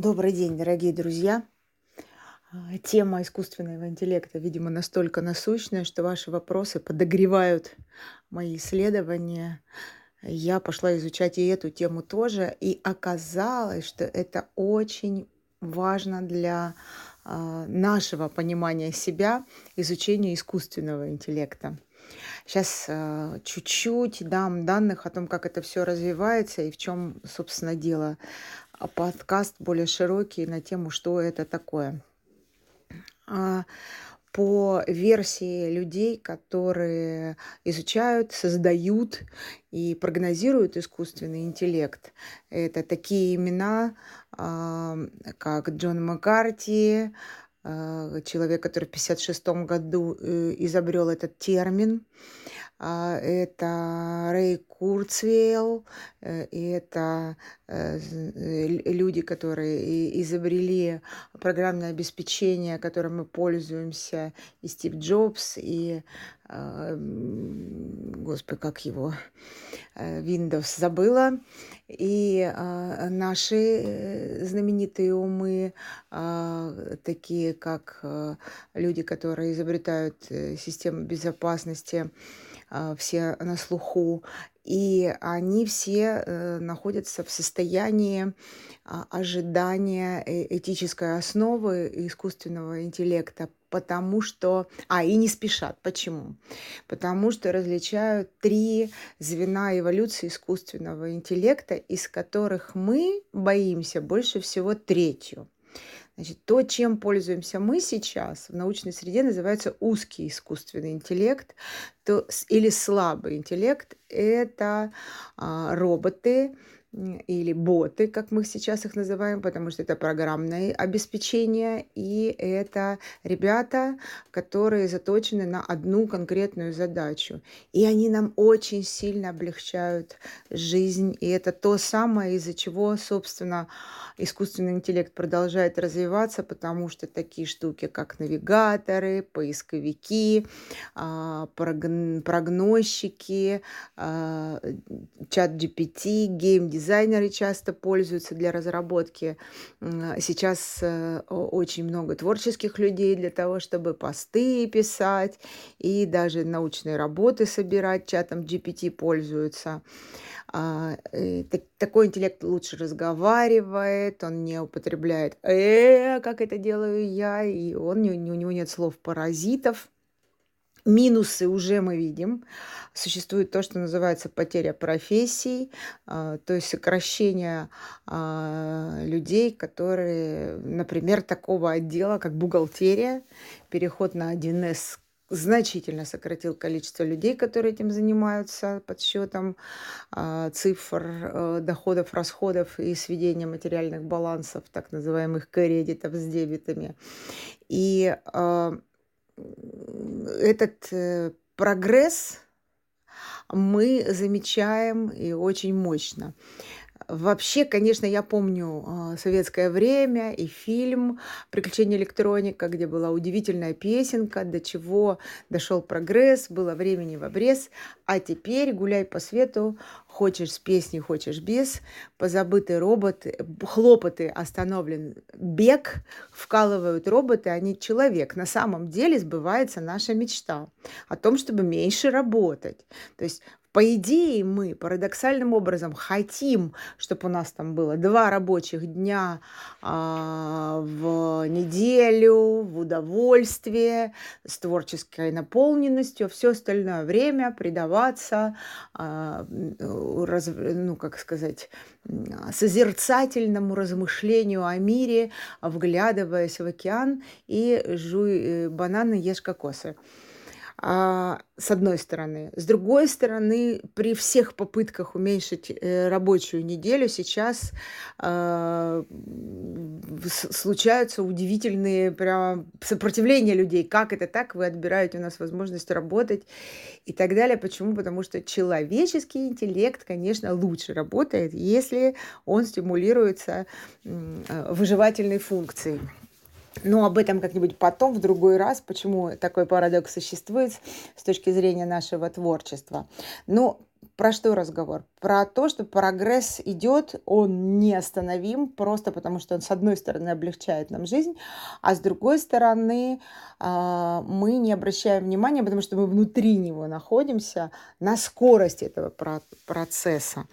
Добрый день, дорогие друзья. А, Тема искусственного интеллекта, видимо, настолько насущная, что ваши вопросы подогревают мои исследования. Я пошла изучать и эту тему тоже, и оказалось, что это очень важно для а, нашего понимания себя, изучения искусственного интеллекта. Сейчас э, чуть-чуть дам данных о том, как это все развивается и в чем, собственно, дело. А подкаст более широкий на тему, что это такое. А, по версии людей, которые изучают, создают и прогнозируют искусственный интеллект. Это такие имена, а, как Джон Маккарти, человек, который в 1956 году э, изобрел этот термин. А, это Рэй Курцвейл, э, это э, люди, которые изобрели программное обеспечение, которым мы пользуемся, и Стив Джобс, и, а, господи, как его, Windows забыла, и наши знаменитые умы, такие как люди, которые изобретают системы безопасности, а, все на слуху, и они все э, находятся в состоянии а, ожидания э, этической основы искусственного интеллекта, потому что... А, и не спешат. Почему? Потому что различают три звена эволюции искусственного интеллекта, из которых мы боимся больше всего третью. Значит, то, чем пользуемся мы сейчас в научной среде, называется узкий искусственный интеллект то, или слабый интеллект. Это а, роботы, или боты, как мы сейчас их называем, потому что это программное обеспечение, и это ребята, которые заточены на одну конкретную задачу. И они нам очень сильно облегчают жизнь, и это то самое, из-за чего, собственно, искусственный интеллект продолжает развиваться, потому что такие штуки, как навигаторы, поисковики, а, прогнозчики, а, чат GPT, гейм дизайнеры часто пользуются для разработки. Сейчас э, очень много творческих людей для того, чтобы посты писать и даже научные работы собирать. Чатом GPT пользуются. А, э, такой интеллект лучше разговаривает, он не употребляет «э», как это делаю я, и он, у него нет слов паразитов. Минусы уже мы видим. Существует то, что называется потеря профессий, а, то есть сокращение а, людей, которые, например, такого отдела, как бухгалтерия, переход на 1С значительно сократил количество людей, которые этим занимаются, подсчетом э, цифр э, доходов, расходов и сведения материальных балансов, так называемых кредитов с дебетами. И э, этот э, прогресс мы замечаем и очень мощно. Вообще, конечно, я помню а, советское время и фильм «Приключения электроника», где была удивительная песенка, до чего дошел прогресс, было времени в обрез. А теперь гуляй по свету, хочешь с песней, хочешь без, позабытый робот, хлопоты остановлен бег, вкалывают роботы, а не человек. На самом деле сбывается наша мечта о том, чтобы меньше работать. То есть по идее, мы парадоксальным образом хотим, чтобы у нас там было два рабочих дня а, в неделю, в удовольствие, с творческой наполненностью, все остальное время предаваться, а, раз, ну, как сказать, созерцательному размышлению о мире, вглядываясь в океан и жуй э, бананы, ешь кокосы. А, с одной стороны. С другой стороны, при всех попытках уменьшить э, рабочую неделю сейчас э, случаются удивительные прям сопротивления людей. Как это так? Вы отбираете у нас возможность работать и так далее. Почему? Потому что человеческий интеллект, конечно, лучше работает, если он стимулируется э, выживательной функцией. Но об этом как-нибудь потом, в другой раз, почему такой парадокс существует с точки зрения нашего творчества. Но Про что разговор? Про то, что прогресс идет, он неостановим, просто потому что он, с одной стороны, облегчает нам жизнь, а с другой стороны, а, мы не обращаем внимания, потому что мы внутри него находимся, на скорость этого процесса.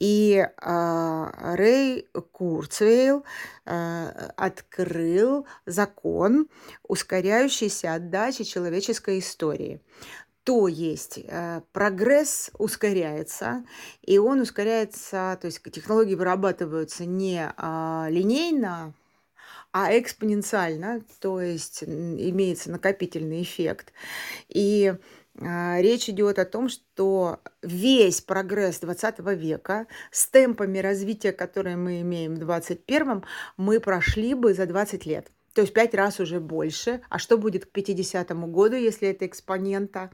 И а, Рэй Курцвейл а, открыл закон, ускоряющийся отдачи человеческой истории. То есть э, прогресс ускоряется, и он ускоряется, то есть технологии вырабатываются не э, линейно, а экспоненциально, то есть имеется накопительный эффект. И э, речь идет о том, что весь прогресс 20 века с темпами развития, которые мы имеем в 21, мы прошли бы за 20 лет. То есть пять раз уже больше. А что будет к 50 году, если это экспонента?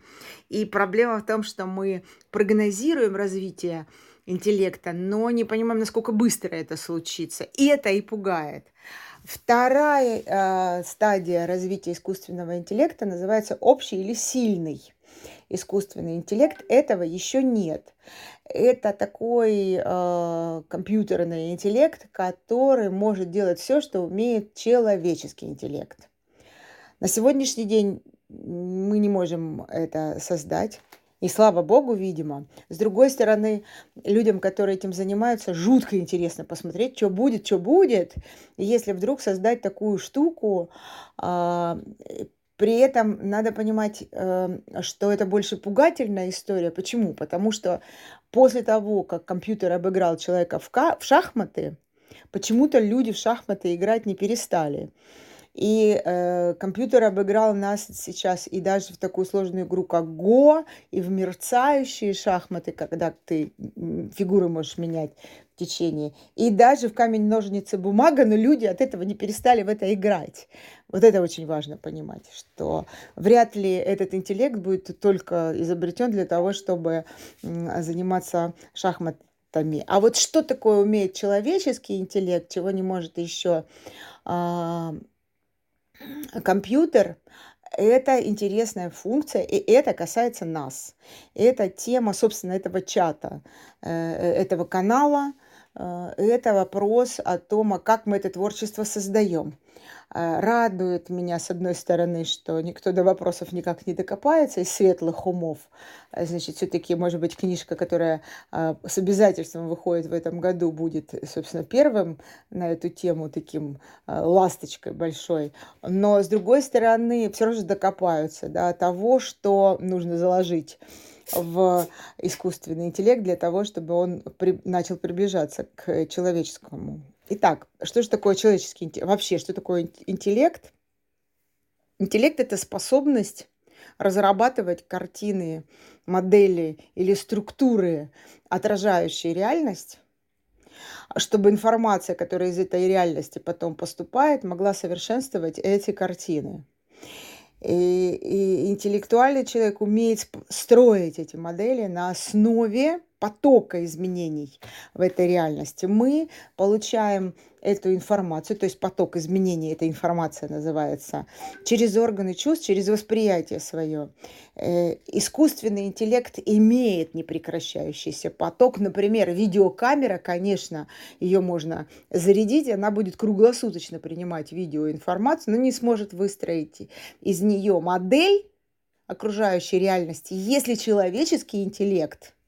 И проблема в том, что мы прогнозируем развитие интеллекта, но не понимаем, насколько быстро это случится. И это и пугает. Вторая э, стадия развития искусственного интеллекта называется общий или сильный искусственный интеллект. Этого еще нет. Это такой э, компьютерный интеллект, который может делать все, что умеет человеческий интеллект. На сегодняшний день мы не можем это создать. И слава богу, видимо. С другой стороны, людям, которые этим занимаются, жутко интересно посмотреть, что будет, что будет. Если вдруг создать такую штуку, а, при этом надо понимать, эм, что это больше пугательная история. Почему? Потому что после того, как компьютер обыграл человека в, в шахматы, почему-то люди в шахматы играть не перестали. И э, компьютер обыграл нас сейчас и даже в такую сложную игру, как Го, и в мерцающие шахматы, когда ты фигуры можешь менять в течение. И даже в камень, ножницы, бумага, но люди от этого не перестали в это играть. Вот это очень важно понимать, что вряд ли этот интеллект будет только изобретен для того, чтобы заниматься шахматами. А вот что такое умеет человеческий интеллект, чего не может еще а, компьютер, это интересная функция, и это касается нас. Это тема, собственно, этого чата, э, этого канала, э, это вопрос о том, а как мы это творчество создаем. Э, радует меня, с одной стороны, что никто до вопросов никак не докопается из светлых умов. Э, значит, все-таки, может быть, книжка, которая э, с обязательством выходит в этом году, будет, собственно, первым на эту тему таким ласточкой большой. Но, с другой стороны, все равно докопаются до того, что нужно заложить в искусственный интеллект для того, чтобы он при, начал приближаться к человеческому Итак, что же такое человеческий интеллект? Вообще, что такое интеллект? Интеллект – это способность разрабатывать картины, модели или структуры, отражающие реальность, чтобы информация, которая из этой реальности потом поступает, могла совершенствовать эти картины. И, и интеллектуальный человек умеет строить эти модели на основе потока изменений в этой реальности. Мы получаем эту информацию, то есть поток изменений, эта информация называется, через органы чувств, через восприятие свое. Э, искусственный интеллект имеет непрекращающийся поток. Например, видеокамера, конечно, ее можно зарядить, она будет круглосуточно принимать видеоинформацию, но не сможет выстроить из нее модель окружающей реальности, если человеческий интеллект –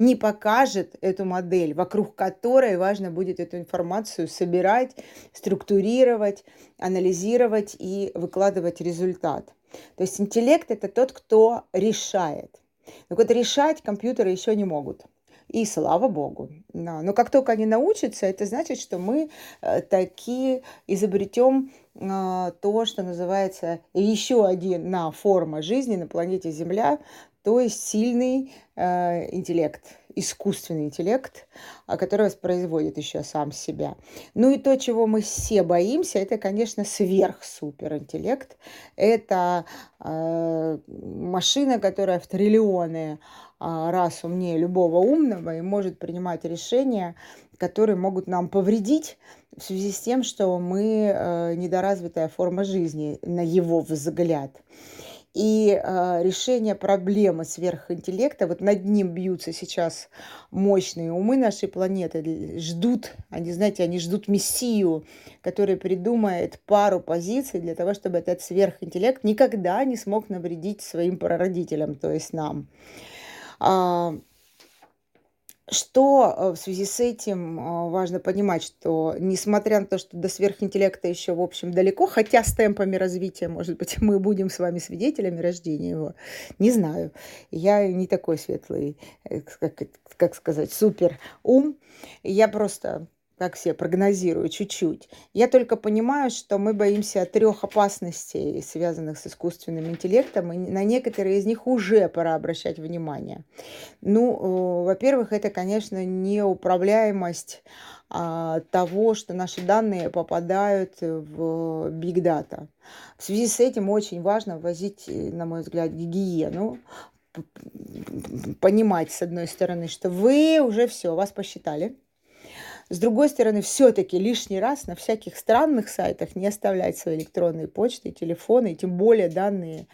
не покажет эту модель, вокруг которой важно будет эту информацию собирать, структурировать, анализировать и выкладывать результат. То есть интеллект – это тот, кто решает. Но вот решать компьютеры еще не могут. И слава богу. Но как только они научатся, это значит, что мы э, такие изобретем э, то, что называется еще одна форма жизни на планете Земля, то есть сильный э, интеллект, искусственный интеллект, а, который воспроизводит еще сам себя. Ну и то, чего мы все боимся, это, конечно, сверхсуперинтеллект. Это э, машина, которая в триллионы э, раз умнее любого умного и может принимать решения, которые могут нам повредить в связи с тем, что мы э, недоразвитая форма жизни, на его взгляд. И э, решение проблемы сверхинтеллекта, вот над ним бьются сейчас мощные умы нашей планеты, ждут, они, знаете, они ждут мессию, который придумает пару позиций для того, чтобы этот сверхинтеллект никогда не смог навредить своим прародителям, то есть нам. Что э, в связи с этим э, важно понимать, что несмотря на то, что до сверхинтеллекта еще, в общем, далеко, хотя с темпами развития, может быть, мы будем с вами свидетелями рождения его, не знаю. Я не такой светлый, э, как, как сказать, супер ум. Я просто как все прогнозирую чуть-чуть. Я только понимаю, что мы боимся трех опасностей, связанных с искусственным интеллектом, и на некоторые из них уже пора обращать внимание. Ну, э, во-первых, это, конечно, неуправляемость а, того, что наши данные попадают в Big Data. В связи с этим очень важно ввозить, на мой взгляд, гигиену, понимать, с одной стороны, что вы уже все, вас посчитали, с другой стороны, все-таки лишний раз на всяких странных сайтах не оставлять свои электронные почты, телефоны, тем более данные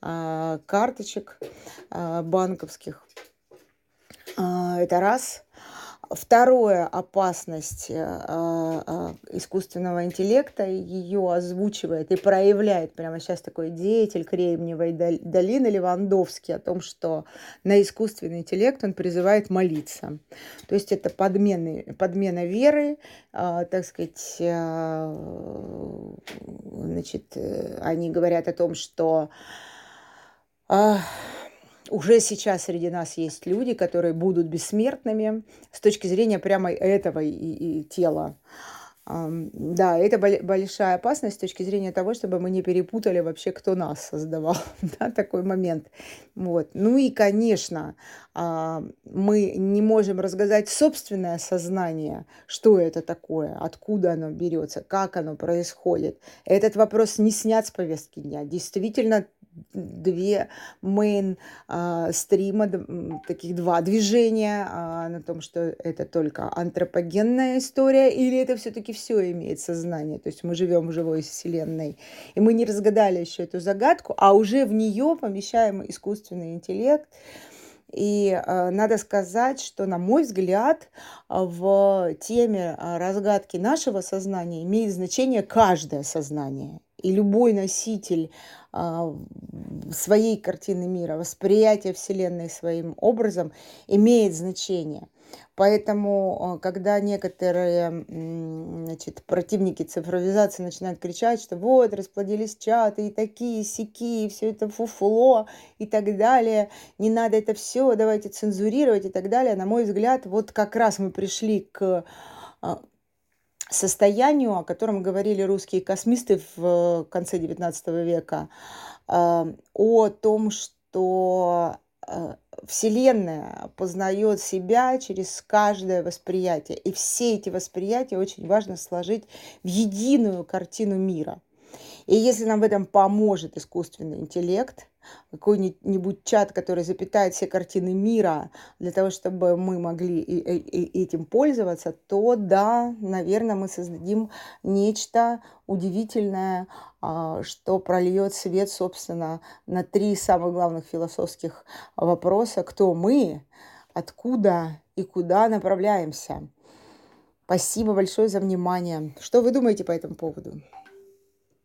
а, карточек а, банковских. А, это раз. Второе, опасность э, а, искусственного интеллекта, ее озвучивает и проявляет прямо сейчас такой деятель Кремниевой долины Левандовский о том, что на искусственный интеллект он призывает молиться. То есть это подмены, подмена веры, а, так сказать, а, значит, э, они говорят о том, что уже сейчас среди нас есть люди, которые будут бессмертными с точки зрения прямо этого и, и тела. Да, это большая опасность с точки зрения того, чтобы мы не перепутали вообще, кто нас создавал, да, такой момент. Вот. Ну и, конечно, а, мы не можем разгадать собственное сознание, что это такое, откуда оно берется, как оно происходит. Этот вопрос не снят с повестки дня. Действительно, две main э, стрима, таких два движения э, на том, что это только антропогенная история, или это все-таки все имеет сознание. То есть мы живем в живой вселенной, и мы не разгадали еще эту загадку, а уже в нее помещаем искусственный интеллект. И э, надо сказать, что, на мой взгляд, в теме разгадки нашего сознания имеет значение каждое сознание. И любой носитель а, своей картины мира, восприятие Вселенной своим образом имеет значение. Поэтому, а, когда некоторые значит, противники цифровизации начинают кричать, что вот, расплодились чаты и такие, сики, и все это фуфло и так далее, не надо это все, давайте цензурировать и так далее, на мой взгляд, вот как раз мы пришли к а, состоянию, о котором говорили русские космисты в конце XIX века, э, о том, что э, Вселенная познает себя через каждое восприятие. И все эти восприятия очень важно сложить в единую картину мира. И если нам в этом поможет искусственный интеллект, какой-нибудь чат, который запитает все картины мира для того, чтобы мы могли этим пользоваться, то да, наверное, мы создадим нечто удивительное, а, что прольет свет, собственно, на три самых главных философских вопроса. Кто мы, откуда и куда направляемся. Спасибо большое за внимание. Что вы думаете по этому поводу?